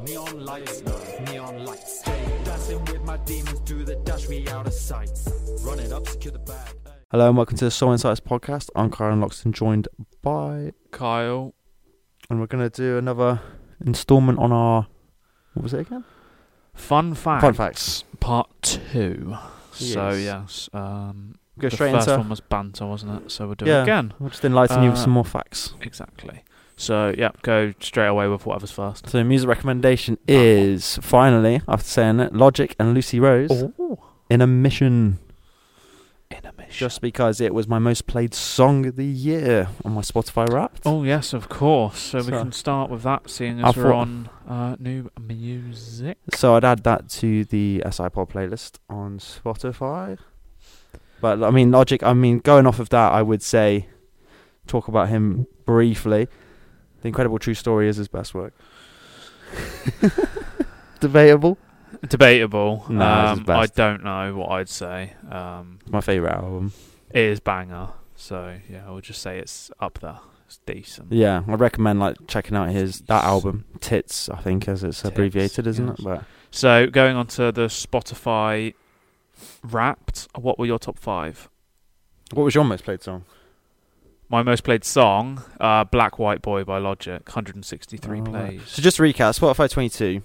Neon lights, neon lights. Stay dancing with my demons, do the dash me out of sight. Run it up, secure the bag. Hello and welcome to the Soul Insights podcast. I'm Karen Loxton, joined by, Kyle. and we're going to do another instalment on our, what was it again? Fun facts. Fun facts. Part two. So Yes. yes, um, Go the straight first into. one was banter, wasn't it? So we'll do Yeah. it again. We'll just enlighten you with Uh, some more facts. Exactly. So yeah, go straight away with whatever's first. So, music recommendation is finally, after saying it, Logic and Lucy Rose in a mission. Intermission. Just because it was my most played song of the year on my Spotify Wrapped. Oh yes, of course. So, we So- can start with that, seeing I as we're thought- on uh, new music. So I'd add that to the SI Pod playlist on Spotify. But I mean, Logic. I mean, going off of that, I would say talk about him briefly. The Incredible True Story is his best work. Debatable. Debatable. No, it's his um, I don't know what I'd say. Um, My favorite album. it is banger. So yeah, I would just say it's up there. It's decent. Yeah, I recommend like checking out his that album, Tits. I think as it's Tits, abbreviated, isn't yes. it? But So going on to the Spotify Wrapped, what were your top five? what was your most played song? My most played song, uh, "Black White Boy" by Logic, 163 Oh, right. plays. So just to recap, Spotify 22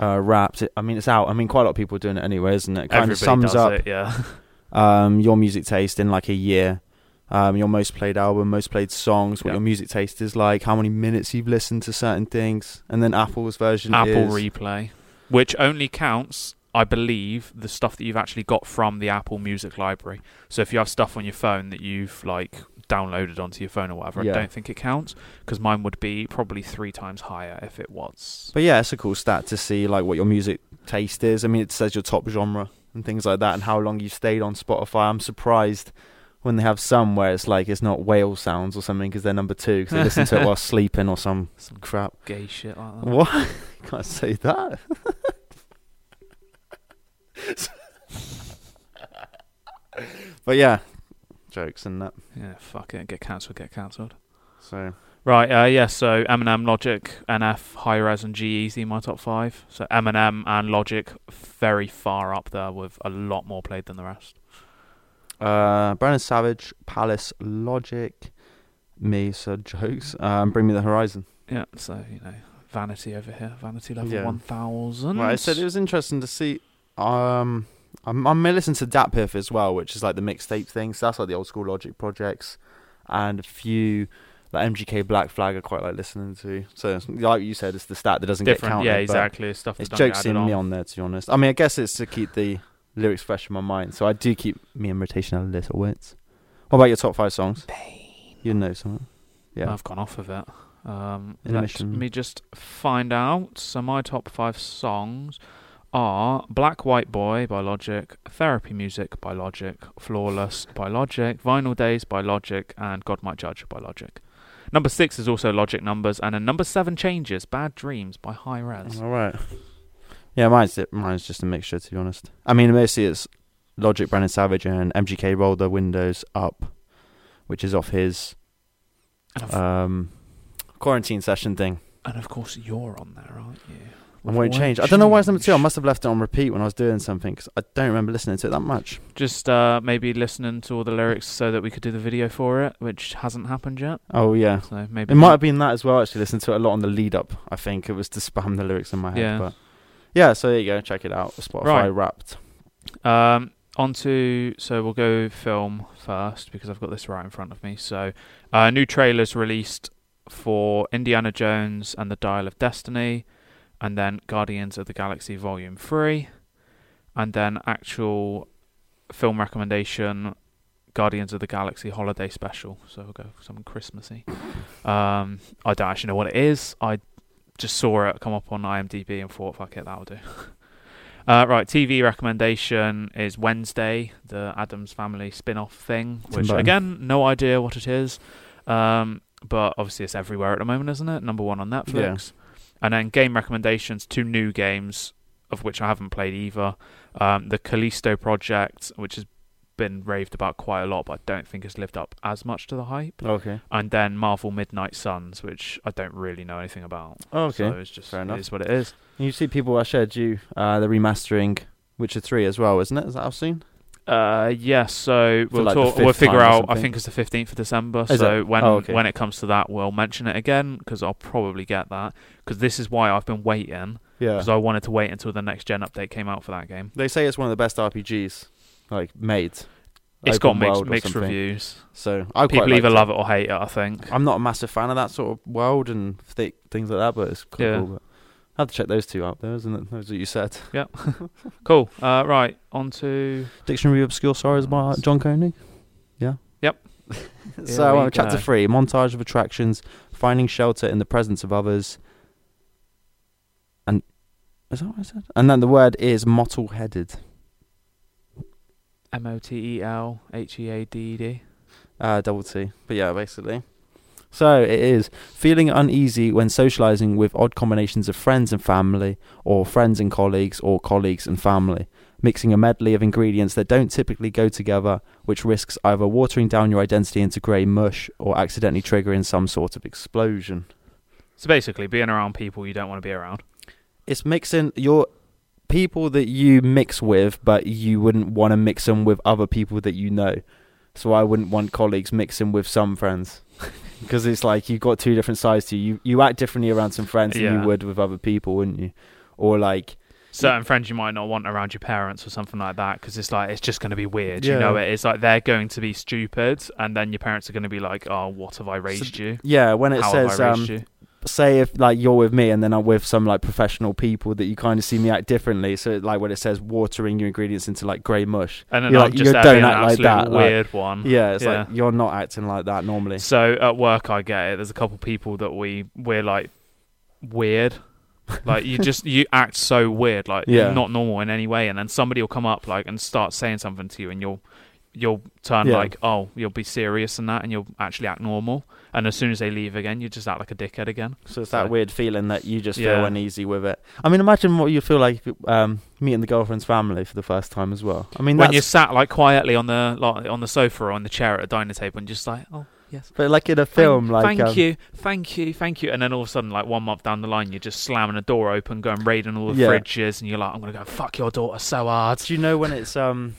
uh, Wrapped. I mean, it's out. I mean, quite a lot of people are doing it anyway, isn't it? Kind Everybody of sums does up it, yeah. um, your music taste in like a year, um, your most played album, most played songs, what Yeah. your music taste is like, how many minutes you've listened to certain things, and then Apple's version Apple is Replay, which only counts, I believe, the stuff that you've actually got from the Apple Music library. So if you have stuff on your phone that you've like downloaded onto your phone or whatever, Yeah. I don't think it counts because mine would be probably three times higher if it was. But yeah, it's a cool stat to see like what your music taste is. I mean, it says your top genre and things like that, and how long you've stayed on Spotify. I'm surprised when they have some where it's like it's not whale sounds or something because they're number two because they listen to it while sleeping or some Some crap. gay shit like that. What? Can't say that. but yeah, jokes and that. Yeah, fuck it. Get cancelled. Get cancelled. So Right, uh, yeah, so Eminem, Logic, NF, Hi-Rez, and G-Eazy, my top five. So Eminem and Logic very far up there with a lot more played than the rest. uh, Brandon Savage, Palace, Logic, me, so jokes. Um, Bring Me the Horizon. Yeah, so, you know, vanity over here, vanity level Yeah. 1000. Right, I said it was interesting to see. Um, I'm, I'm gonna listen to Datpiff as well, which is like the mixtape thing. So that's like the old school Logic projects, and a few like MGK Black Flag I quite like listening to. So like you said, it's the stat that doesn't get different. counted. Yeah, exactly. It's stuff It's jokes in me on. on there, to be honest. I mean, I guess it's to keep the lyrics fresh in my mind, so I do keep me in rotation a little bit. What about your top five songs? You know something? Yeah. I've gone off of it. Um, let me just find out. So my top five songs are Black White Boy by Logic, Therapy Music by Logic, Flawless by Logic, Vinyl Days by Logic, and God Might Judge by Logic. Number six is also Logic numbers, and then number seven changes Bad Dreams by Hi-Rez. All right. Yeah, mine's mine's just a mixture, to be honest. I mean, mostly it's Logic, Brandon Savage, and MGK Roll the Windows Up, which is off his um, quarantine session thing. and of course, you're on there, aren't you? It won't change. I don't know why it's number two. I must have left it on repeat when I was doing something 'cause I don't remember listening to it that much. Just uh, maybe listening to all the lyrics so that we could do the video for it, which hasn't happened yet. Oh yeah, So maybe it might have been that as well. Actually, listened to it a lot on the lead up. I think it was to spam the lyrics in my head. Yeah. But yeah, so there you go. Check it out. Spotify Right. Wrapped. Um, on to so we'll go film first because I've got this right in front of me. So, uh, new trailers released for Indiana Jones and the Dial of Destiny, and then Guardians of the Galaxy Volume Three, and then actual film recommendation. Guardians of the Galaxy Holiday Special, so we'll go for something Christmassy. Um, I don't actually know what it is. I just saw it come up on IMDb and thought, "Fuck it, that'll do." Uh, right, TV recommendation is Wednesday, the Addams Family spin-off thing, which again, no idea what it is, um, but obviously it's everywhere at the moment, isn't it? Number one on Netflix. And then game recommendations, two new games of which I haven't played either. Um, the Callisto Project, which has been raved about quite a lot, but I don't think has lived up as much to the hype. Okay. And then Marvel Midnight Suns, which I don't really know anything about. Okay. So it's just Fair enough. it is what it is. You see people I shared you uh, the remastering Witcher three as well, isn't it? Is that I've seen? Uh, yes. So we'll like talk. We'll figure out. I think it's the fifteenth of December. Is so it? when Oh, okay. when it comes to that, we'll mention it again because I'll probably get that because this is why I've been waiting Yeah. because I wanted to wait until the next gen update came out for that game. They say it's one of the best RPGs like made. It's got mixed mixed reviews. So I People either love it or hate it. I think. I'm not a massive fan of that sort of world and th- things like that, but it's cool. Yeah. But I have to check those two out, though, isn't it? Those that you said. Yeah. cool. Uh, right. On to Dictionary of Obscure Sorrows by John Koenig. Yeah. Yep. so uh, chapter go. three: montage of attractions, finding shelter in the presence of others, and is that what I said? And then the word is mottle-headed. M O T E L H E A D E D. Uh, double T. But yeah, basically. So it is feeling uneasy when socializing with odd combinations of friends and family, or friends and colleagues, or colleagues and family, mixing a medley of ingredients that don't typically go together, which risks either watering down your identity into grey mush or accidentally triggering some sort of explosion. So basically, being around people you don't want to be around. It's mixing your people that you mix with, but you wouldn't want to mix them with other people that you know. So I wouldn't want colleagues mixing with some friends because it's like you've got two different sides to you. You you act differently around some friends than Yeah. you would with other people, wouldn't you? Or like Certain friends you might not want around your parents or something like that because it's like it's just going to be weird. Yeah. You know, it. it's like they're going to be stupid, and then your parents are going to be like, "Oh, what have I raised you? yeah, when it How says have I raised um, you?" Say if like you're with me and then I'm with some like professional people that you kind of see me act differently. So like when it says watering your ingredients into like grey mush, And then you're like, just you don't act an like that, like- weird one. yeah, it's Yeah. like you're not acting like that normally. So at work, I get it. There's a couple people that we we're like weird. like you just you act so weird, like Yeah. not normal in any way, and then somebody will come up like and start saying something to you, and you'll you'll turn Yeah. like oh you'll be serious and that, and you'll actually act normal, and as soon as they leave again, you just act like a dickhead again. So it's So- that weird feeling that you just feel uneasy with it. I mean, imagine what you feel like um, meeting the girlfriend's family for the first time as well. I mean, when you're sat like quietly on the like, on the sofa or on the chair at a dining table, and just like oh yes. but like in a film, thank, like thank um, you, thank you, thank you, and then all of a sudden, like one month down the line, you're just slamming a door open, going raiding all the Yeah. fridges, and you're like, I'm gonna go fuck your daughter so hard. Do you know when it's um?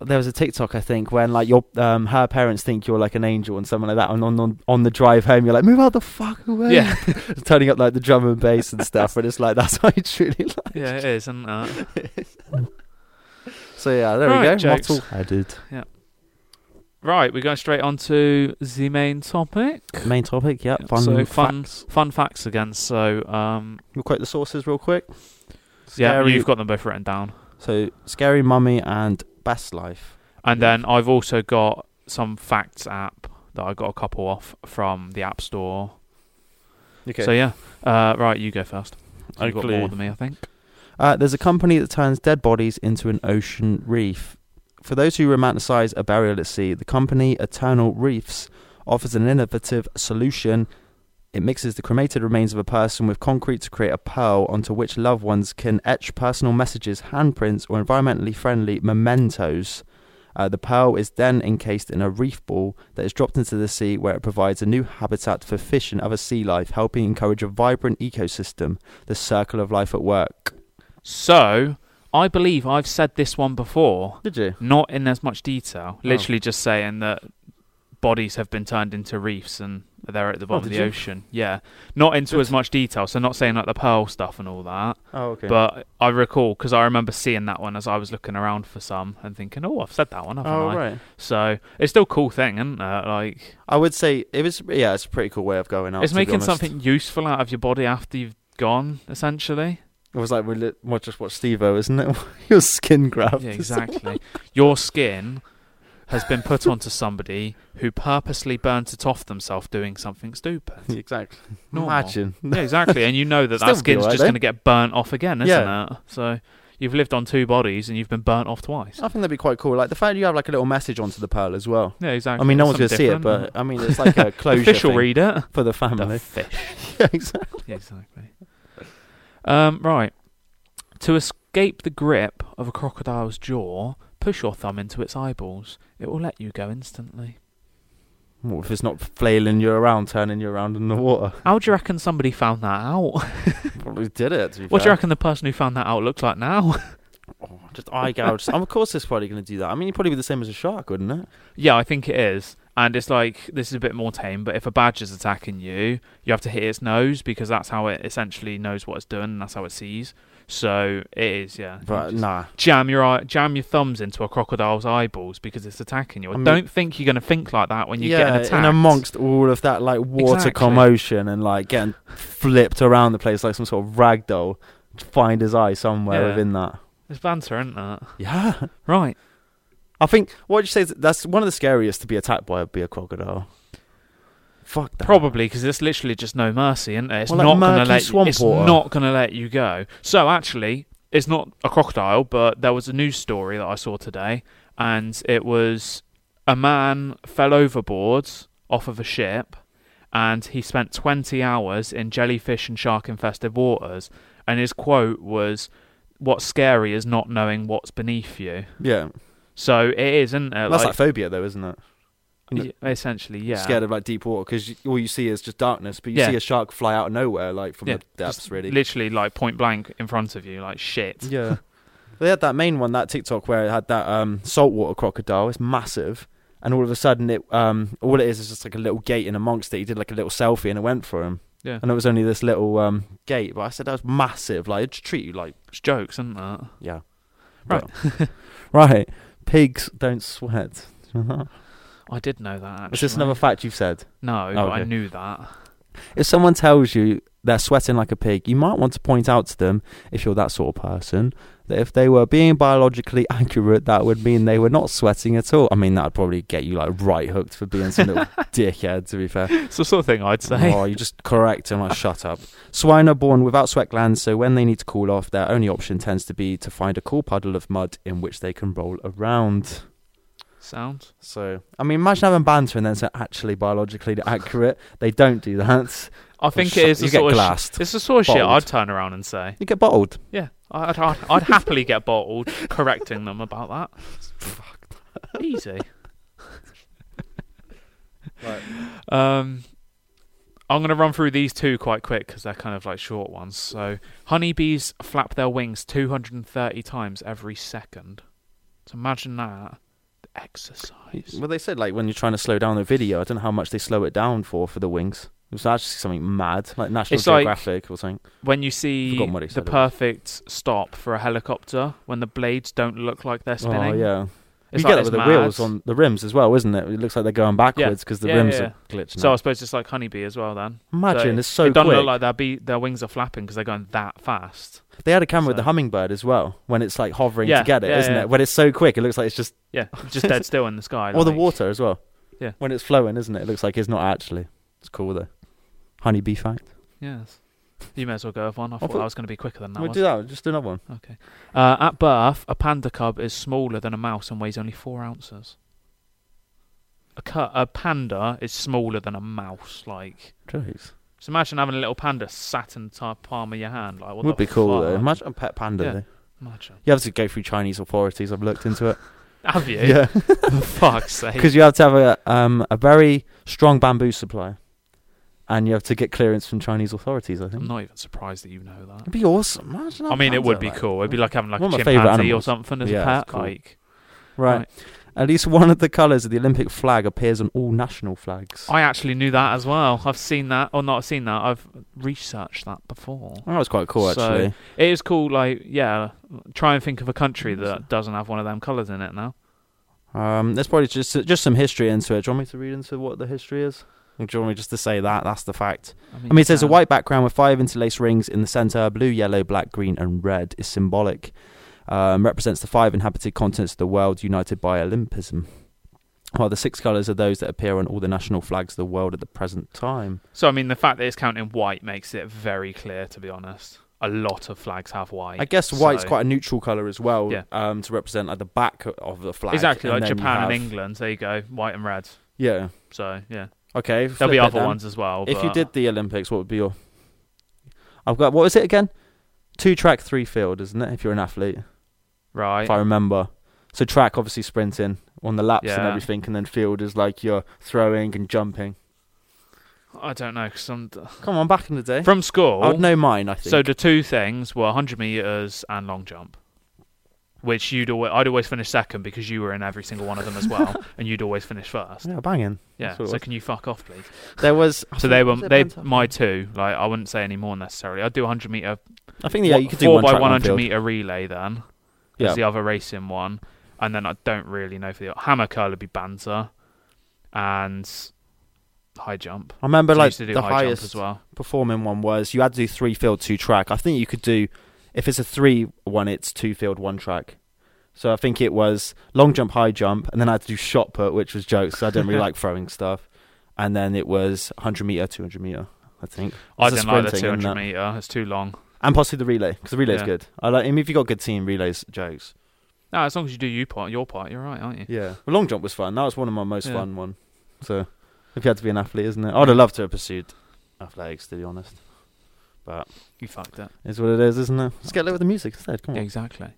There was a TikTok I think when like your um her parents think you're like an angel and something like that, and on on, on the drive home you're like move out the fuck away. Yeah, turning up like the drum and bass and stuff, and it's like that's how you truly like. yeah, it is, isn't it? So yeah, there Right, we go. jokes. Mottle-headed. Right, we're going straight on to the main topic. Main topic. Yep. Yeah, Fun so fun, facts. fun facts again. So, um, We'll quote the sources real quick. yeah, you've got them both written down, So scary mummy and best life. and then I've also got some facts app that I got a couple off from the App Store. Okay. So yeah, uh, right, you go first. You've got more than me, I think. Uh, there's a company that turns dead bodies into an ocean reef. For those who romanticize a burial at sea, the company Eternal Reefs offers an innovative solution. It mixes the cremated remains of a person with concrete to create a pearl onto which loved ones can etch personal messages, handprints, or environmentally friendly mementos. Uh, the pearl is then encased in a reef ball that is dropped into the sea, where it provides a new habitat for fish and other sea life, helping encourage a vibrant ecosystem. The circle of life at work. So, I believe I've said this one before, Did you? not in as much detail. Oh. Literally just saying that bodies have been turned into reefs and they're at the bottom oh, of the you? ocean. Yeah, not into Good. as much detail. So, not saying like the pearl stuff and all that. Oh, okay. But I recall because I remember seeing that one as I was looking around for some and thinking, "Oh, I've said that one, haven't oh, I?" right. So it's still a cool thing, isn't it? Like I would say it was. Yeah, it's a pretty cool way of going out. it's making something useful out of your body after you've gone, essentially. It was like we lit, what just watch Steve-O, isn't it? Your skin graft. Yeah, exactly. Your skin has been put onto somebody who purposely burnt it off themselves doing something stupid. exactly. Normal. Imagine. Yeah, exactly. And you know that Still that skin's alright, just going to get burnt off again, isn't Yeah. it? So you've lived on two bodies and you've been burnt off twice. I think that'd be quite cool. Like the fact you have like a little message onto the pearl as well. Yeah, exactly. I mean, no one's gonna see it, but I mean, it's like a closure the fish will read it. for the The family. fish. yeah, exactly. Yeah, exactly. Um, right. To escape the grip of a crocodile's jaw, push your thumb into its eyeballs. It will let you go instantly. What if it's not flailing you around, turning you around in the water? How do you reckon somebody found that out? Probably did it. To be what do you fair. reckon the person who found that out looks like now? Oh, just eye gouge. um, of course, it's probably going to do that. I mean, it'd probably be the same as a shark, wouldn't it? yeah, I think it is. And it's like this is a bit more tame, but if a badger's attacking you, you have to hit its nose because that's how it essentially knows what it's doing and that's how it sees. So it is, yeah. But nah. jam your eye, jam your thumbs into a crocodile's eyeballs because it's attacking you. I, I mean- don't think you're going to think like that when you're yeah, getting attacked. in amongst all of that like water Exactly. commotion and like getting flipped around the place like some sort of rag doll, to find his eye somewhere Yeah. within that. It's banter, isn't it? Yeah, Right. I think what you say is that's one of the scariest to be attacked by would be a crocodile. Fuck that. Probably because it's literally just no mercy, isn't it? It's Well, like not going to murky let swamp it's water. not going to let you go. So actually, it's not a crocodile, but there was a news story that I saw today, and it was a man fell overboard off of a ship, and he spent 20 hours in jellyfish and shark infested waters, and his quote was, "What's scary is not knowing what's beneath you." Yeah, So it is, isn't it? that's like, phobia though, isn't it? essentially, yeah. Scared of like deep water because all you see is just darkness, but you Yeah. see a shark fly out of nowhere, like from Yeah, the depths, really. Literally, like point blank in front of you, like shit. Yeah. they had that main one, that TikTok where it had that um, saltwater crocodile. It's massive. And all of a sudden, it um, all it is is just like a little gate in amongst it. He did like a little selfie and it went for him. Yeah. And it was only this little um, gate. But I said that was massive. Like, it'd treat you like, It's jokes, isn't that? yeah. Right. Right. Pigs don't sweat. I did know that. Actually. this another fact you've said? No, oh, but I knew that. If someone tells you they're sweating like a pig, you might want to point out to them, if you're that sort of person, that if they were being biologically accurate, that would mean they were not sweating at all. I mean, that would probably get you like right hooked for being some little dickhead. To be fair, It's the sort of thing I'd say. oh, you just correct them. Like, shut up. Swine are born without sweat glands, so when they need to cool off, their only option tends to be to find a cool puddle of mud in which they can roll around. Sound. So, I mean, imagine having banter and then say actually biologically accurate. They don't do that. I think it is you get glassed. sh- it's the sort of shit I'd turn around and say. You get bottled. Yeah, I'd, I'd, I'd happily get bottled, correcting them about that. Easy. Right. Um, I'm going to run through these two quite quick because they're kind of like short ones. So, honeybees flap their wings 230 times every second. So imagine that. The exercise. Well, they said like when you're trying to slow down the video, I don't know how much they slow it down for for the wings. It was actually something mad, like National It's like- Geographic or something. When you see Forgotten what he the said it perfect stop for a helicopter, when the blades don't look like they're oh, spinning. Oh yeah, It's you like get it's that with mad. the wheels on the rims as well, isn't it? It looks like they're going backwards because the Yeah, rims yeah, are glitching. So I suppose it's like honeybee as well then. Imagine so it's so it doesn't quick. look like their be their wings are flapping because they're going that fast. they had a camera with the hummingbird as well when it's like hovering Yeah, to get it, yeah, not yeah. it? When it's so quick, it looks like it's just Yeah, just dead still in the sky. or the water as well. Yeah. when it's flowing, isn't it? It looks like it's not actually. It's cool though. Honeybee fact. Yes. You may as well go with one. I thought thought- that was going to be quicker than that We'll was. do that. Just do another one. Okay. Uh, at birth, a panda cub is smaller than a mouse and weighs only four ounces. A, cu- a panda is smaller than a mouse. Like, Jeez. just imagine having a little panda sat in the top palm of your hand. Like, what Would be cool though. Imagine a pet panda. Yeah. Though. Imagine. You have to go through Chinese authorities. I've looked into it. Have you? Yeah. For fuck's sake. because you have to have a um, a very strong bamboo supply, and you have to get clearance from Chinese authorities. I think I'm not even surprised that you know that. it'd be awesome. Imagine I mean, it would be that, cool. It'd be like having like One a chimpanzee or something as Yeah, a pet. cool. Like, right. right. At least one of the colours of the Olympic flag appears on all national flags. I actually knew that as well. I've seen that, or not seen that. I've researched that before. that was quite cool, So- actually. It is cool. Like, yeah, try and think of a country that doesn't have one of them colours in it now. Um, there's probably just just some history into it. Do you want me to read into what the history is? Do you want me just to say that? That's the fact. I mean, it says a white background with five interlaced rings in the center. Blue, yellow, black, green, and red is symbolic. Um, represents the five inhabited continents of the world united by Olympism. While the six colours are those that appear on all the national flags of the world at the present time. So I mean, the fact that it's counting white makes it very clear. To be honest, a lot of flags have white. I guess white's so- quite a neutral colour as well, Yeah. um, to represent like the back of the flag. exactly and like Japan have- and England. There you go, white and red. Yeah. So yeah, Okay. there'll be other then. ones as well. If you did the Olympics, what would be your? I've got what was it again? Two track, three field, isn't it? If you're an athlete, right, if I remember. So track obviously sprinting on the laps and everything, and then field is like you're throwing and jumping. I don't know because I'm Come on, back in the day, from school. I would know mine. I think. So the two things were 100 meters and long jump, which you'd always, I'd always finish second because you were in every single one of them as well, and you'd always finish first. yeah, banging. Yeah. That's what it So can you fuck off, please? There was. So they were they my two. Like I wouldn't say any more necessarily. I'd do 100 meter. I think yeah, you could do four one by 100 field. meter relay then. Yeah. The other racing one, and then I don't really know for the hammer curl would be banter, and high jump. I remember So I like used to do the high jump highest as well. performing one was you had to do three field, two track. I think you could do if it's a three one, it's two field, one track. So I think it was long jump, high jump, and then I had to do shot put, which was jokes. I didn't really like throwing stuff. And then it was 100 meter, 200 meter. I think. I didn't like the 200 meter. It's too long. And possibly the relay because the relay's Yeah. good. I like. I mean, if you got a good team, relays jokes. No, as long as you do you part, your part, you're right, aren't you? Yeah. Well, long jump was fun. That was one of my most Yeah. fun one. So if you had to be an athlete, isn't it? I'd have loved to have pursued athletics, to be honest. But You fucked it. it's what it is, isn't it? Let's get lit with the music instead. Come on. Exactly.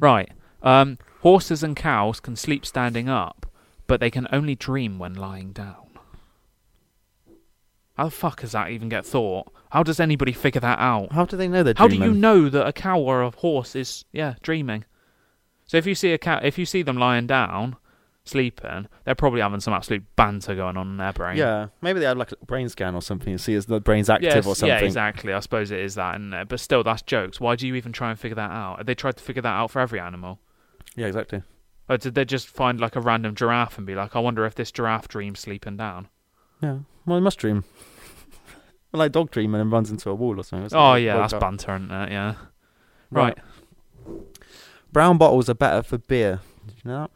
Right. Um, horses and cows can sleep standing up, but they can only dream when lying down. How the fuck does that even get thought? How does anybody figure that out? How do they know they're How do you know that a cow or a horse is yeah dreaming? So if you see a cow, if you see them lying down, sleeping, they're probably having some absolute banter going on in their brain. Yeah, maybe they have like a brain scan or something and see if the brain's active Yes, or something. Yeah, exactly. I suppose it is that, it? But still, that's jokes. Why do you even try and figure that out? They tried to figure that out for every animal? Yeah, exactly. Or did they just find like a random giraffe and be like, I wonder if this giraffe dreams sleeping down? Yeah. Well, it must dream. like dog dreaming and runs into a wall or something. Oh like, yeah, that's up. banter, isn't it? Yeah. Right. Right. Brown bottles are better for beer. Did you know that?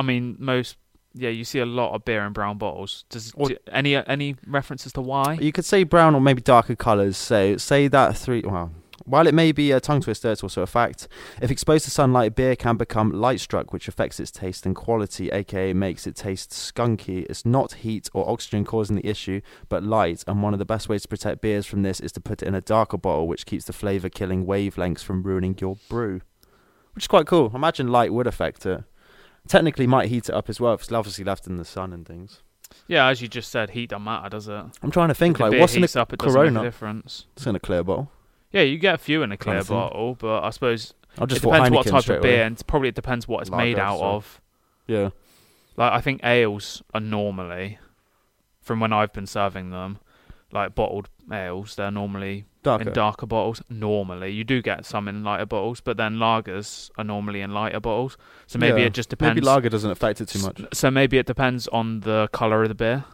I mean, most yeah, you see a lot of beer in brown bottles. Does Or- do, any any references to why? You could say brown or maybe darker colours. So say that three. Well, while it may be a tongue twister, it's also a fact. If exposed to sunlight, beer can become light struck, which affects its taste and quality, aka makes it taste skunky. It's not heat or oxygen causing the issue, but light. And one of the best ways to protect beers from this is to put it in a darker bottle, which keeps the flavour killing wavelengths from ruining your brew. Which is quite cool. Imagine light would affect it. Technically, might heat it up as well if it's obviously left in the sun and things. Yeah, as you just said, heat don't matter, does it? I'm trying to think like what's in a up, it doesn't make Corona? a difference. It's in a clear bottle. Yeah, you get a few in a clear bottle, but I suppose I just it depends what type of beer, away. and probably it depends what it's made out so- of. Yeah. Like I think ales are normally, from when I've been serving them, like bottled ales, they're normally Darker. in darker bottles. Normally, you do get some in lighter bottles, but then lagers are normally in lighter bottles. So maybe Yeah. it just depends. Maybe lager doesn't affect it too much. So maybe it depends on the color of the beer.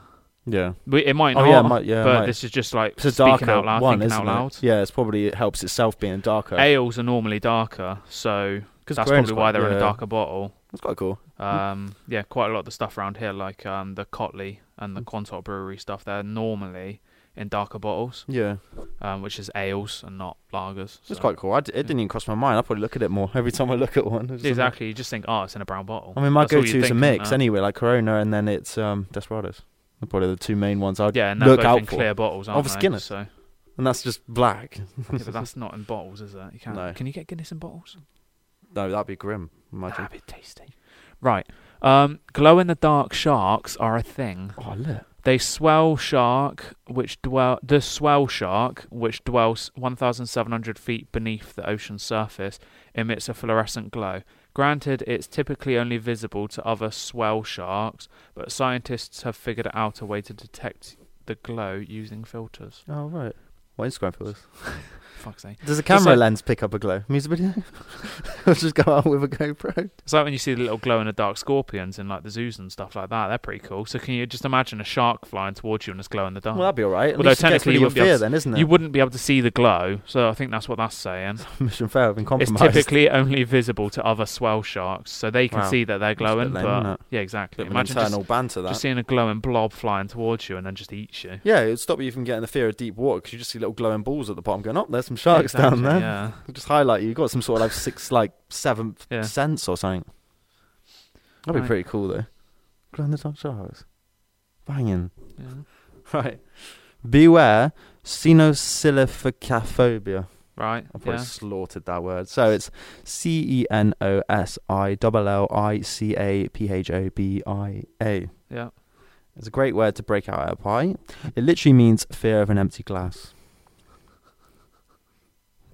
Yeah. It might not. Oh not. yeah, might, yeah. but might. this is just like it's a speaking out loud, one, thinking out loud. it? Yeah, it's probably it helps itself being darker. Ales are normally darker, so that's probably why quite- they're in a darker bottle. That's quite cool. Um, yeah, quite a lot of the stuff around here, like um, the Cotleigh and the Quantock Brewery stuff, they're normally in darker bottles, Yeah, um, which is ales and not lagers. it's so- quite cool. I d- it didn't even cross my mind. I probably look at it more every time I look at one. Exactly. You just think, oh, it's in a brown bottle. I mean, my That's go-to is a mix anyway, like Corona, and then it's um, Desperados. They're probably the two main ones I'd Yeah, and look out in for. clear bottles, aren't Of they? Guinness. So, and that's just black. yeah, but that's not in bottles, is it? You can't. No. Can you get Guinness in bottles? No, that'd be grim. Imagine. That'd be tasty. Right. Um, glow in the dark sharks are a thing. Oh, look. They swell shark, which dwell the swell shark, which dwells 1,700 feet beneath the ocean surface, emits a fluorescent glow. Granted, it's typically only visible to other swell sharks, but scientists have figured out a way to detect the glow using filters. Oh right. What Instagram for this? Fuck's sake! Does a camera like- lens pick up a glow? Music video? I'll just go out with a GoPro. It's like when you see the little glow in the dark scorpions in like the zoos and stuff like that. They're pretty cool. So can you just imagine a shark flying towards you and it's glow in the dark? Well, that'd be alright. At Although it technically you wouldn't be able fear, then, isn't it? you wouldn't be able to see the glow, so I think that's what that's saying. Mission failed. Been It's typically only visible to other swell sharks, so they can Wow. see that they're That's a bit glowing. lame, but yeah, exactly. Bit Imagine just, banter that. just seeing a glowing blob flying towards you and then just eats you. Yeah, it'd stop you from getting the fear of deep water because you just see little glowing balls at the bottom going, oh, there's some sharks Yeah, down there. Yeah. It'll Just highlight you. You've got some sort of like six, like seventh Yeah. sense or something. That'd be pretty cool though. Glow in the dark sharks. Banging. yeah. Right. Beware Cenosillicaphobia. right? I probably Yeah. slaughtered that word. So it's C E N O S I L L I C A P H O B I A. Yeah. It's a great word to break out at a pie. It literally means fear of an empty glass.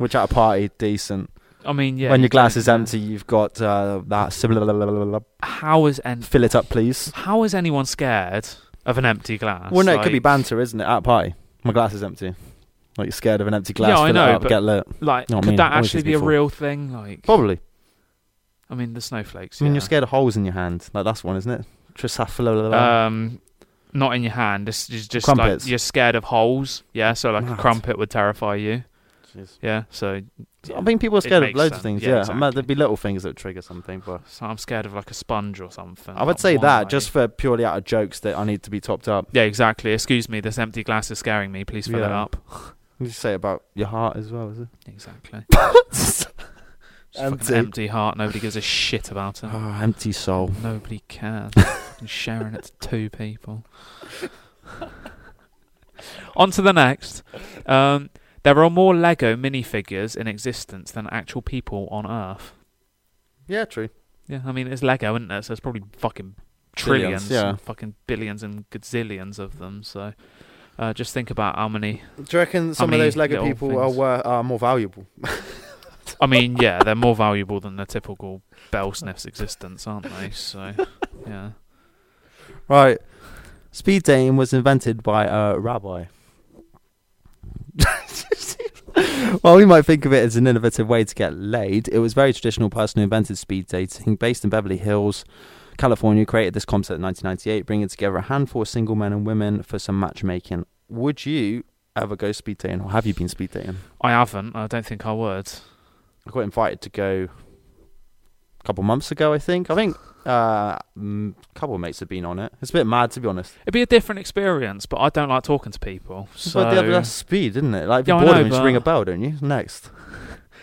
Which at a party, decent. I mean, yeah. when your glass is empty, you've got uh, that similar. How is en- Fill it up, please. how is anyone scared of an empty glass? Well, no, it could be Like- banter, isn't it? At a party, my glass is empty. Like you're scared of an empty glass. Yeah, I fill know, it up, but- get lit. Like, know what I could mean? that Always actually gives be me a thought. real thing? Like, Probably. I mean, the snowflakes. I mean, yeah. you're scared of holes in your hand. Like that's one, isn't it? Trisafla. Um, not in your hand. It's just, just Crumpets. like you're scared of holes. Yeah, so like a Mad. crumpet would terrify you. Yeah, so I mean, people are scared of loads sense. of things. Yeah, Yeah, exactly. I mean, there'd be little things that would trigger something, but so I'm scared of like a sponge or something. I would say that way. just for purely out of jokes that I need to be topped up. Yeah, exactly. Excuse me, this empty glass is scaring me. Please fill it up. You say about your heart as well, is it? Exactly. Empty. empty heart. Nobody gives a shit about it. Oh, empty soul. Nobody cares. Fucking sharing it to two people. On to the next. Um, there are more Lego minifigures in existence than actual people on Earth. Yeah, true. Yeah, I mean it's Lego, isn't it? So it's probably fucking trillions, Billions, yeah. and fucking billions and gazillions of them. So uh, just think about how many. Do you reckon some of those Lego people are, things? wor- are more valuable? I mean, yeah, they're more valuable than the typical bell sniff's existence, aren't they? So yeah. Right. Speed dating was invented by a rabbi. While we might think of it as an innovative way to get laid, it was a very traditional person who invented speed dating. Based in Beverly Hills, California, created this concept in 1998, bringing together a handful of single men and women for some matchmaking. Would you ever go speed dating, or have you been speed dating? I haven't. I don't think I would. I got invited to go couple months ago, I think. I think uh, a couple of mates have been on it. It's a bit mad, to be honest. It'd be a different experience, but I don't like talking to people. So But the other that's speed, isn't it? Like if Yeah, you're bored know, you just ring a bell, don't you? Next.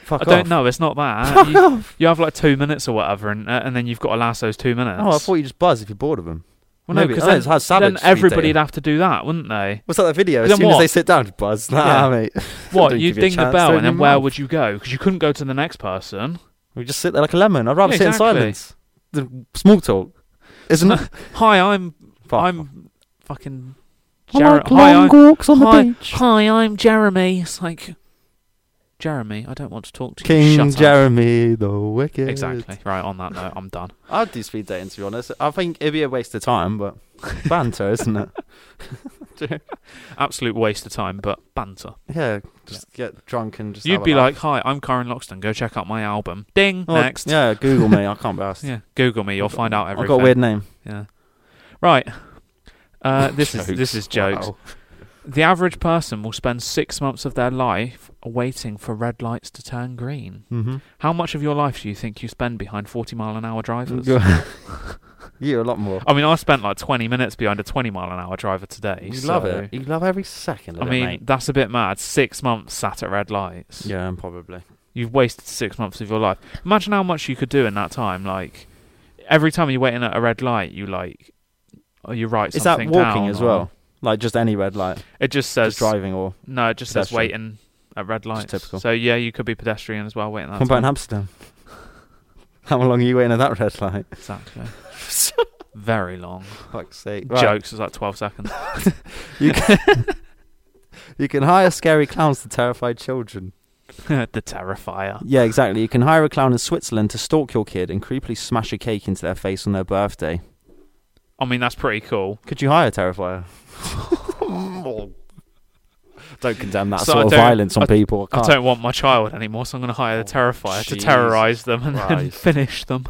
Fuck I don't know. It's not that. Fuck you, off. you have like two minutes or whatever, and uh, and then you've got to last those two minutes. Oh, I thought you just buzz if you're bored of them. well, no, because then, savage then everybody'd have to do that, wouldn't they? What's that the video? As Then soon as they sit down, buzz. Nah, Yeah. mate. What? You ding the bell, and then where would you go? Because you couldn't go to the next person. We just sit there like a lemon. I'd rather Yeah, sit exactly. in silence. The small talk, isn't it? Hi, I'm Fuck. I'm fucking. I Jer- like hi, long I'm, walks on the hi, beach. hi, I'm Jeremy. It's like Jeremy. I don't want to talk to you. King Shut up. Jeremy the Wicked. Exactly. Right. On that note, I'm done. I'd do speed dating to be honest. I think it'd be a waste of time, but banter, isn't it? Absolute waste of time, but banter. Yeah, just get drunk and just. You'd have a be laugh. like, "Hi, I'm Karen Loxton. Go check out my album." Ding. Oh, next. Yeah, Google me. I can't be asked. Yeah, Google me. You'll find out everything. I've got a weird name. Yeah. Right. Uh, this is this is jokes. Wow. The average person will spend six months of their life waiting for red lights to turn green. Mm-hmm. How much of your life do you think you spend behind forty mile an hour drivers? You a lot more. I mean, I spent like twenty minutes behind a twenty mile an hour driver today. You so- love it. You love every second of I it, mean, mate. that's a bit mad. Six months sat at red lights. Yeah, probably. You've wasted six months of your life. Imagine how much you could do in that time. Like every time you're waiting at a red light, you like, or you write Is that walking as well? Like just any red light, It just says just driving or No, it just says waiting at red lights. typical. So yeah, you could be pedestrian as well, waiting that what about in. Amsterdam? How long are you waiting at that red light? Exactly. Very long. Fuck's sake. Right. Jokes is like twelve seconds. You can, you can hire scary clowns to terrify children. the Terrifier. Yeah, exactly. You can hire a clown in Switzerland to stalk your kid and creepily smash a cake into their face on their birthday. I mean, that's pretty cool. Could you hire a terrifier? don't condemn that So sort of violence on I- people. I I don't want my child anymore, so I'm going to hire the Oh, Terrifier to terrorize them and then finish them.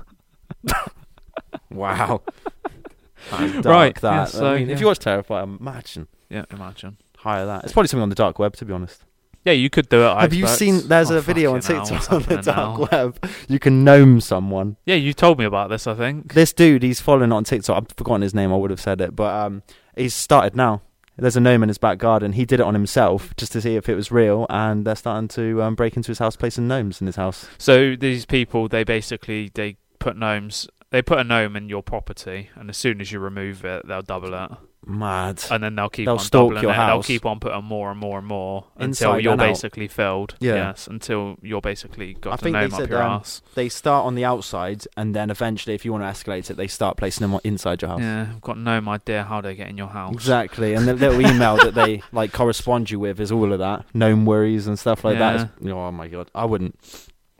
Wow. That's dark, Right, That. yeah, so, I mean, if you watch Terrifier, imagine Yeah, imagine. hire that. It's probably something on the dark web, to be honest. Yeah, you could do it. Have you icebergs. seen? There's Oh, a video on fucking hell, TikTok on the dark now? web. You can gnome someone. Yeah, you told me about this. I think. This dude, he's following on TikTok. I've forgotten his name. I would have said it, but um, he's started now. There's a gnome in his back garden. He did it on himself just to see if it was real, and they're starting to um, break into his house, placing gnomes in his house. So these people, they basically they put gnomes they put a gnome in your property, and as soon as you remove it, they'll double it, Mad. and then they'll keep They'll on doubling your it. They'll keep on putting more and more and more Inside until you're and out. basically filled. Yeah. Yes, until you're basically got I a think they gnome up said, your um, ass. They start on the outside, and then eventually, if you want to escalate it, they start placing them inside your house. Yeah, I've got no idea how they get in your house. Exactly, and the little email that they like correspond you with is all of that, gnome worries and stuff like that. It's- Oh my god, I wouldn't.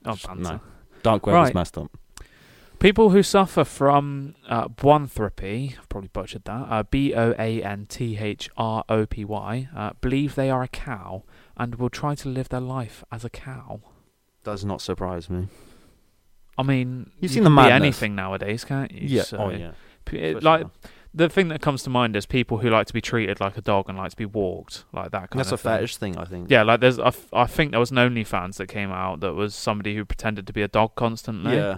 Oh, banter. no. Dark web is Right. messed up. People who suffer from uh, boanthropy, I've probably butchered that, uh, B O A N T H R O P Y, uh, believe they are a cow and will try to live their life as a cow. Does not surprise me. I mean, You've you seen the can be madness. anything nowadays, can't you? Yeah. So, oh yeah. it- like now. the thing that comes to mind is people who like to be treated like a dog and like to be walked like that. Kind That's a of thing. fetish thing, I think. Yeah, like there's, I, f- I think there was an OnlyFans that came out that was somebody who pretended to be a dog constantly. Yeah.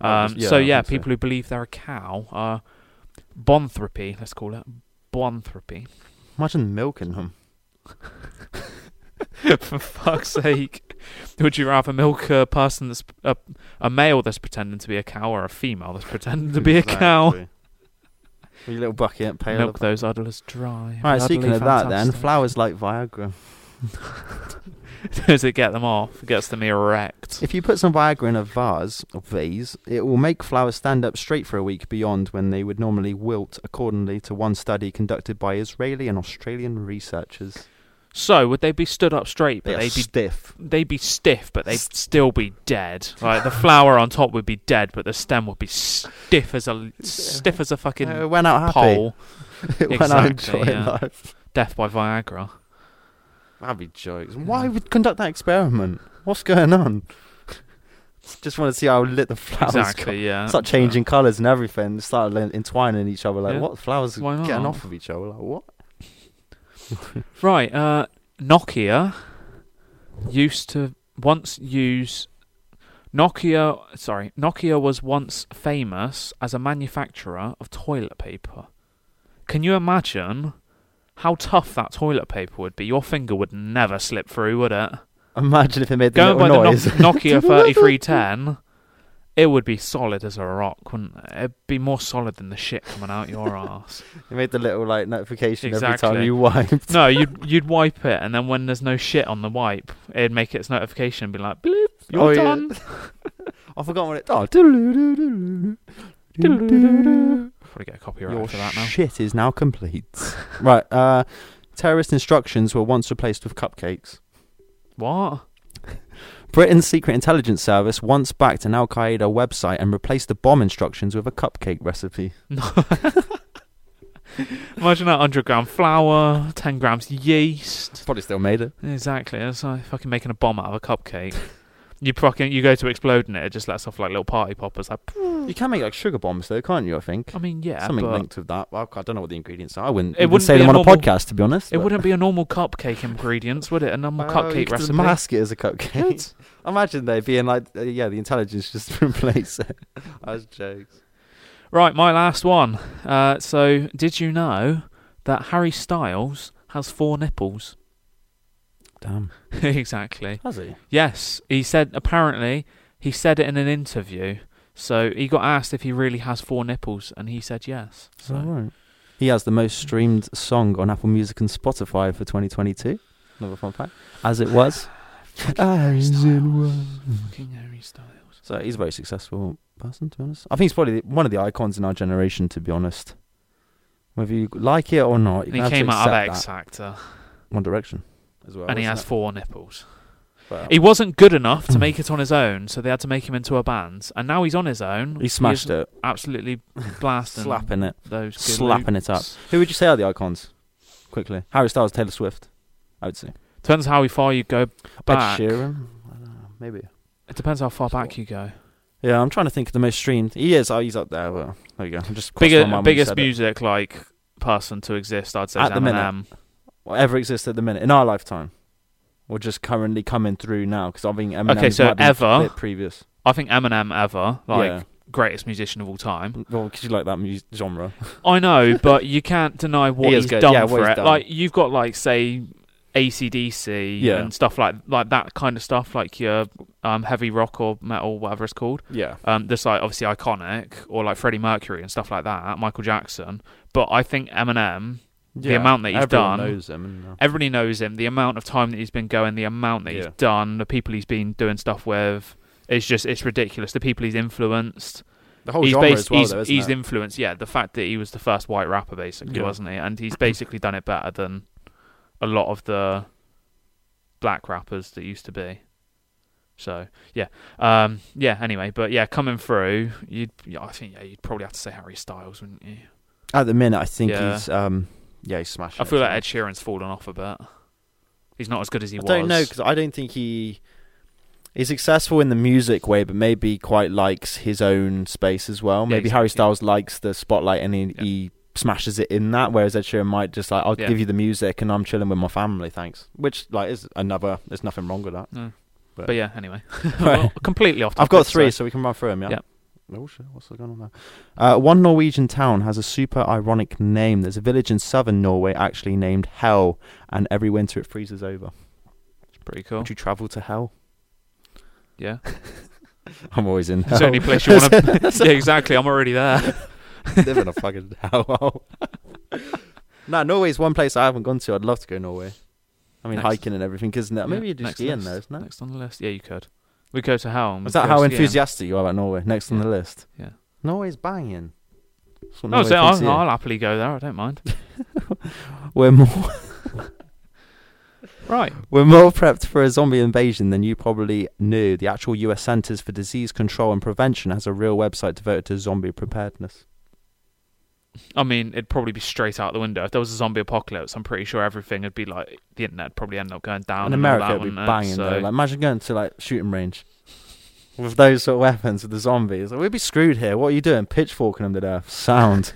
Um, just- so yeah, think so. people who believe they're a cow are bonthropy. Let's call it bonthropy. Imagine milking them. For fuck's sake, would you rather milk a person that's a, a male that's pretending to be a cow or a female that's pretending to be a cow? Your little bucket, pail. Milk those uddlers dry. Right, speaking of that, then flowers like Viagra. Does it get them off? It gets them erect. If you put some Viagra in a vase or vase, it will make flowers stand up straight for a week beyond when they would normally wilt, accordingly to one study conducted by Israeli and Australian researchers. So would they be stood up straight, but they they'd be stiff. they'd be stiff, but they'd still be dead. Like the flower on top would be dead, but the stem would be stiff as a stiff as a fucking Uh, went out happy. pole. it went out Exactly, enjoying yeah. life. Death by Viagra. Be jokes. Why would conduct that experiment? What's going on? Just want to see how lit the flowers got. exactly. Yeah. Start changing colours and everything. Start like, entwining each other. Like Yeah. what? Flowers Why getting off of each other. Like what? Right. Uh, Nokia used to once use Nokia. Sorry, Nokia was once famous as a manufacturer of toilet paper. Can you imagine how tough that toilet paper would be? Your finger would never slip through, would it? Imagine if it made the Going by little the noise. Nok- Nokia 3310, it would be solid as a rock, wouldn't it? It'd be more solid than the shit coming out your ass. it made the little like notification every time you wiped. No, you'd you'd wipe it, and then when there's no shit on the wipe, it'd make its notification and be like, "Bloop, you're Oh, yeah. done." I forgot what it. Oh. Probably get a copyright Your for that now. shit is now complete. right. Uh, terrorist instructions were once replaced with cupcakes. What? Britain's Secret Intelligence Service once backed an Al Qaeda website and replaced the bomb instructions with a cupcake recipe. Imagine that 100 gram flour, 10 grams yeast. Probably still made it. Exactly. It's like fucking making a bomb out of a cupcake. You fucking you go to explode exploding it, it just lets off like little party poppers. Like, You can make like sugar bombs though, can't you? I think I mean, yeah, something but linked with that. Well, I don't know what the ingredients are. I wouldn't, It even wouldn't say be them a on a podcast, to be honest. it but- wouldn't be a normal cupcake ingredients, would it? A normal you cupcake could recipe. mask it as a cupcake. Imagine they being like, uh, yeah, the intelligence just replace it. That's jokes. Right, my last one. Uh, so, did you know that Harry Styles has four nipples? Damn. exactly. Has he? Yes, he said. Apparently, he said it in an interview. So he got asked if he really has four nipples, and he said yes. So All right. He has the most streamed song on Apple Music and Spotify for 2022. Another fun fact. As it was. As it was. fucking Harry Styles. So he's a very successful person, to be honest. I think he's probably one of the icons in our generation, to be honest. Whether you like it or not, you And he came out of X. Factor, One Direction as well. and he has it? four nipples. But He wasn't good enough to make it on his own, so they had to make him into a band. And now he's on his own. he smashed is it, Absolutely blasting slapping it. those slapping it up. Who would you say are the icons? Quickly, Harry Styles, Taylor Swift. I would say. Depends how far you go back. Ed Sheeran. I don't know, maybe. It depends how far back you go. Yeah, I'm trying to think of the most streamed. He is. Oh, he's up there. Well, there you go. I'm just Bigger, mind when you biggest it. music like person to exist, I'd say, At the minute. Whatever exists at the minute in our lifetime, or just currently coming through now. Because I think Eminem Okay, so ever- previous. I think Eminem ever, like yeah. greatest musician of all time. Well, because you like that mu- genre. I know, but you can't deny what He he's done Yeah, for he's it. done. Like you've got like say ACDC Yeah. and stuff like like that kind of stuff, like your um, heavy rock or metal, whatever it's called. Yeah. Um, that's like obviously iconic, or like Freddie Mercury and stuff like that, Michael Jackson. But I think Eminem, The amount that he's Everyone done- knows him. And, uh, everybody knows him. The amount of time that he's been going, the amount that he's done, the people he's been doing stuff with, it's just it's ridiculous. The people he's influenced, the whole he's genre bas- as well, he's, though, isn't he's it? influenced. Yeah, the fact that he was the first white rapper, basically, Yeah. wasn't he? And he's basically done it better than a lot of the black rappers that used to be. So yeah, um, yeah. Anyway, but yeah, coming through, you'd I think yeah, you'd probably have to say Harry Styles, wouldn't you? At the minute, I think Yeah. he's um, yeah, he's smashing. I feel it. like Ed Sheeran's fallen off a bit. He's not as good as he I was. I don't know because I don't think he he's successful in the music way, but maybe quite likes his own space as well. Yeah, maybe Harry exactly. Styles likes the spotlight and he, Yeah. he smashes it in that, whereas Ed Sheeran might just like, I'll Yeah. give you the music and I'm chilling with my family, thanks. Which like is another. There's nothing wrong with that. No. But- But, yeah, anyway, well, completely off. I've got three, so- so we can run through them. Yeah. Yeah. Oh shit! What's going on there? Uh, one Norwegian town has a super ironic name. There's a village in southern Norway actually named Hell, and every winter it freezes over. It's pretty cool. Would you travel to Hell? Yeah, I'm always in it's Hell. the only place you want to. yeah, exactly. I'm already there. live in a fucking hellhole. no, Norway's one place I haven't gone to. I'd love to go Norway. I mean, Next. hiking and everything, isn't it? Maybe Yeah, you do skiing list. there, isn't it? Next on the list. Yeah, you could. We go to hell. Is that how enthusiastic you are about Norway? Next on the list. Yeah. Norway's banging. No, Norway so I'll. I'll happily go there. I don't mind. We're more Right. we're more prepped for a zombie invasion than you probably knew. The actual U.S. Centers for Disease Control and Prevention has a real website devoted to zombie preparedness. I mean, it'd probably be straight out the window. If there was a zombie apocalypse, I'm pretty sure everything would be like the internet would probably end up going down. in and America, it'd be it? banging So- though. Like, imagine going to like shooting range with those sort of weapons with the zombies. Like, we'd be screwed here. What are you doing? Pitchforking them to death. Sound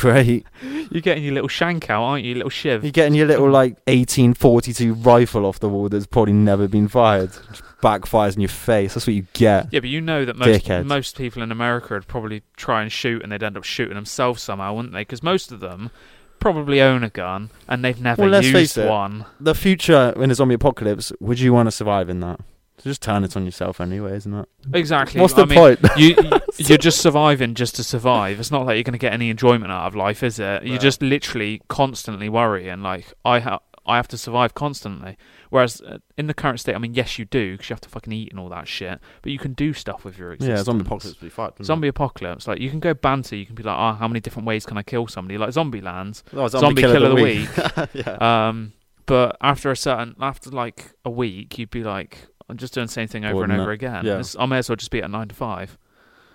great. You're getting your little shank out, aren't you? Your little shiv. You're getting your little like 1842 rifle off the wall that's probably never been fired. Just backfires in your face. That's what you get. Yeah, but you know that most Dickhead. most people in America would probably try and shoot, and they'd end up shooting themselves somehow, wouldn't they? Because most of them probably own a gun, and they've never Well, let's used face it. one. The future in a zombie apocalypse. Would you want to survive in that? Just turn it on yourself anyway, isn't it? Exactly. What's I the mean, point? you you- you're just surviving just to survive. It's not like you're going to get any enjoyment out of life, is it? You're just literally constantly worrying. Like I have, I have to survive constantly. Whereas uh, in the current state, I mean, yes, you do because you have to fucking eat and all that shit. But you can do stuff with your existence. yeah, zombie apocalypse would be fucked. wouldn't Zombie apocalypse, like you can go banter. You can be like, oh, how many different ways can I kill somebody? Like Zombie Lands. it? Oh, Zombie Killer of the Week. yeah. Um, but after a certain, after like a week, you'd be like, I'm just doing the same thing over Bored, and over again. Yeah. It's- I may as well just be at nine to five.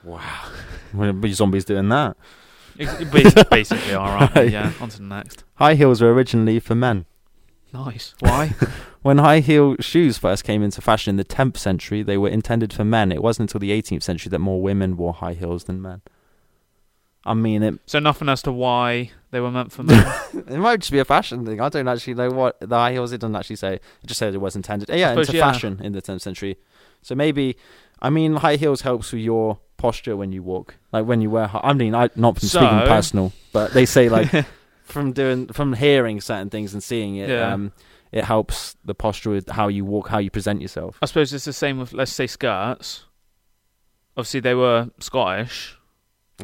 wow. Well, be zombies doing that. Basi- Basically, all right. Right. Yeah, on to the next. High heels were originally for men. Nice. Why? When high heel shoes first came into fashion in the 10th century, they were intended for men. It wasn't until the 18th century that more women wore high heels than men. I mean, it so nothing as to why they were meant for men. it might just be a fashion thing. I don't actually know what the high heels. It doesn't actually say. It just says it was intended. Yeah, suppose, into yeah. fashion in the 10th century. So maybe, I mean, high heels helps with your posture when you walk. Like when you wear. hi- I mean, I not from speaking personal, but they say like from doing from hearing certain things and seeing it. Yeah. Um, it helps the posture with how you walk, how you present yourself. I suppose it's the same with let's say skirts. Obviously, they were Scottish.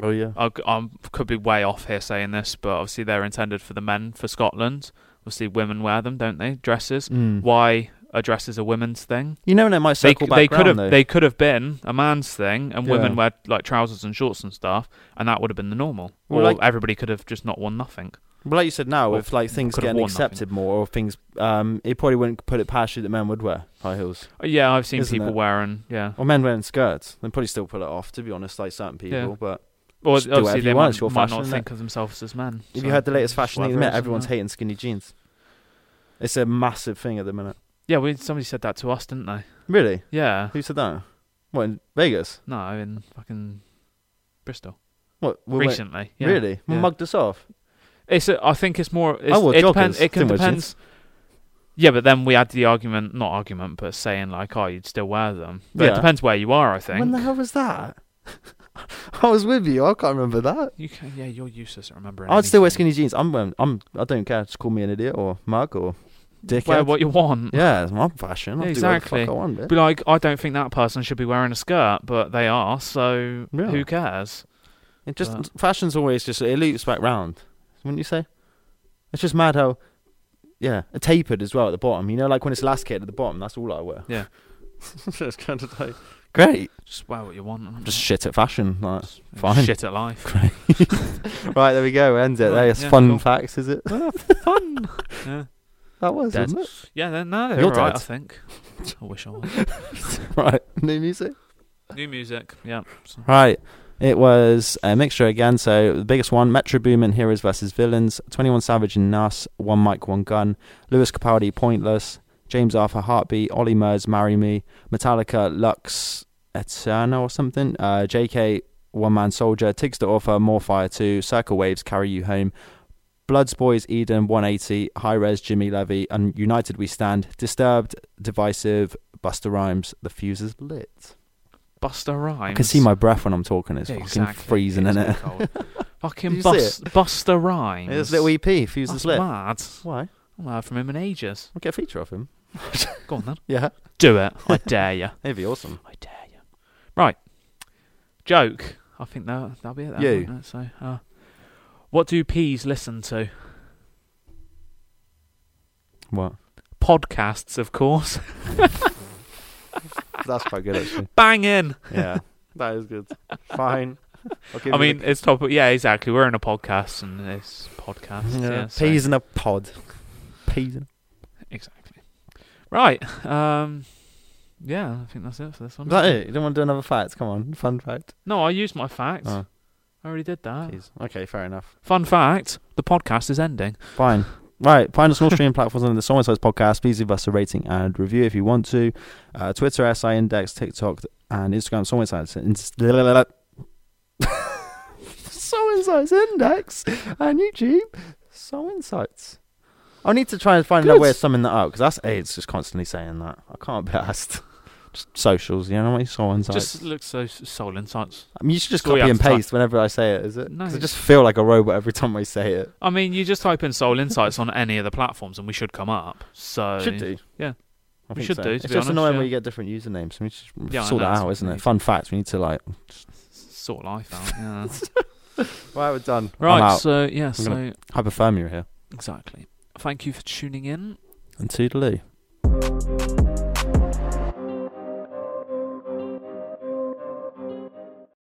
Oh yeah. I I could be way off here saying this, but obviously they're intended for the men for Scotland. Obviously, women wear them, don't they? Dresses. Mm. Why are dresses a women's thing? You know, when it might They, circle back they could have though. they could have been a man's thing, and women wear like trousers and shorts and stuff, and that would have been the normal. Well, or like- everybody could have just not worn nothing. Well, like you said now, Or with like things getting worn nothing. accepted more, or things, um, it probably wouldn't put it past you that men would wear high heels, Uh, Yeah, I've seen Isn't people it? wearing yeah. or men wearing skirts. They probably still pull it off. To be honest, like certain people, Yeah. but Or do obviously they want, might, your might fashion, not think of themselves as men. Have so you heard the latest fashion thing at the minute? Everyone's innit? hating skinny jeans. It's a massive thing at the minute. Yeah, we, somebody said that to us, didn't they? Really? Yeah. Who said that? What in Vegas? No, in fucking Bristol What? recently. Yeah. Really? Yeah. Mugged us off. It's. A, I think it's more. It's, oh, I wore it depends. It can depends. Yeah, but then we had the argument, not argument, but saying like, oh, you'd still wear them. But Yeah. it depends where you are. I think. When the hell was that? I was with you. I can't remember that. You can, yeah, you're useless at remembering. I'd still wear skinny jeans. I'm, wearing- I'm, I don't care. Just call me an idiot or mug or Dickhead. wear what you want. yeah, it's my fashion. I'll Yeah, do what the exactly. fuck I want. Be like, I don't think that person should be wearing a skirt, but they are, so Yeah. who cares? It just But- fashion's always just it loops back round, wouldn't you say? It's just mad how, yeah, a tapered as well at the bottom. You know, like when it's elasticated at the bottom. That's all I wear. Yeah. it's kind of like great. Just wear what you want. I'm just shit at fashion. Like, fine. Shit at life. Great. right, there we go. End it. Right, That's yeah, fun cool. facts, is it? Ah, fun. yeah. That was, Dead. wasn't it? Yeah, then no, they're You're right. I think. I wish I was. Right, new music. New music. Yeah. So- Right. It was a mixture again. So the biggest one: Metro Boomin, Heroes versus Villains, Twenty One Savage and Nas, One Mic, One Gun, Lewis Capaldi, Pointless, James Arthur, Heartbeat, Ollie Murs, Marry Me, Metallica, Lux, Eterna or something, uh, J.K. One Man Soldier, Tiggs Da Author, More Fire Two, Circle Waves, Carry You Home. Bloods Boys, Eden, 180, Hi-Rez, Jimmy Levy, and United We Stand, Disturbed, Divisive, Busta Rhymes, The Fuse is Lit. Busta Rhymes. I can see my breath when I'm talking. It's Yeah, fucking exactly. freezing It is in really it. Fucking Bus- Busta Rhymes. It's little EP, Fuse That's is lit. mad. Why? I've heard from him in ages. We'll get a feature of him. Go on then. Yeah, Do it. I dare you. it'd be awesome. I dare you. Right. Joke. I think that that'll be it. Then, You. won't? So, uh, what do peas listen to? What? Podcasts, of course. That's quite good actually. Bang in. Yeah, that is good. Fine. I'll give I you mean, the- it's top. Yeah, exactly. We're in a podcast, and it's podcast. yeah, Yeah, so- peas in a pod. Peas in. Exactly. Right. Um. Yeah, I think that's it for this one. Is that it? You don't want to do another fact? Come on, fun fact. No, I used my fact. Oh, I already did that. jeez. Okay, fair enough. Fun fact: the podcast is ending. Fine. Right, find us on all streaming platforms on the Soul Insights Podcast. Please leave us a rating and review if you want to. Uh, Twitter, SI Index, TikTok, and Instagram, Soul Insights. Soul Insights Index and YouTube, Soul Insights. I need to try and find another Good. way of summing that up because that's AIDS just constantly saying that. I can't be asked. Just socials, you know what I mean? Soul Insights. Just looks so soul insights. I mean, you should just copy and paste whenever I say it, is it? No. 'Cause I just feel like a robot every time I say it. I mean, you just type in Soul Insights on any of the platforms, and we should come up. So Should do. yeah. I We think should so. do, to It's be just honest, annoying yeah. when you get different usernames. We should Yeah, I sort know, that it's out, isn't it? Fun fact. We need to like. sort life out. Yeah. Right, we're done. I'm right. out. So yeah. So gonna- Hypothermia here. exactly. Thank you for tuning in. And toodaloo.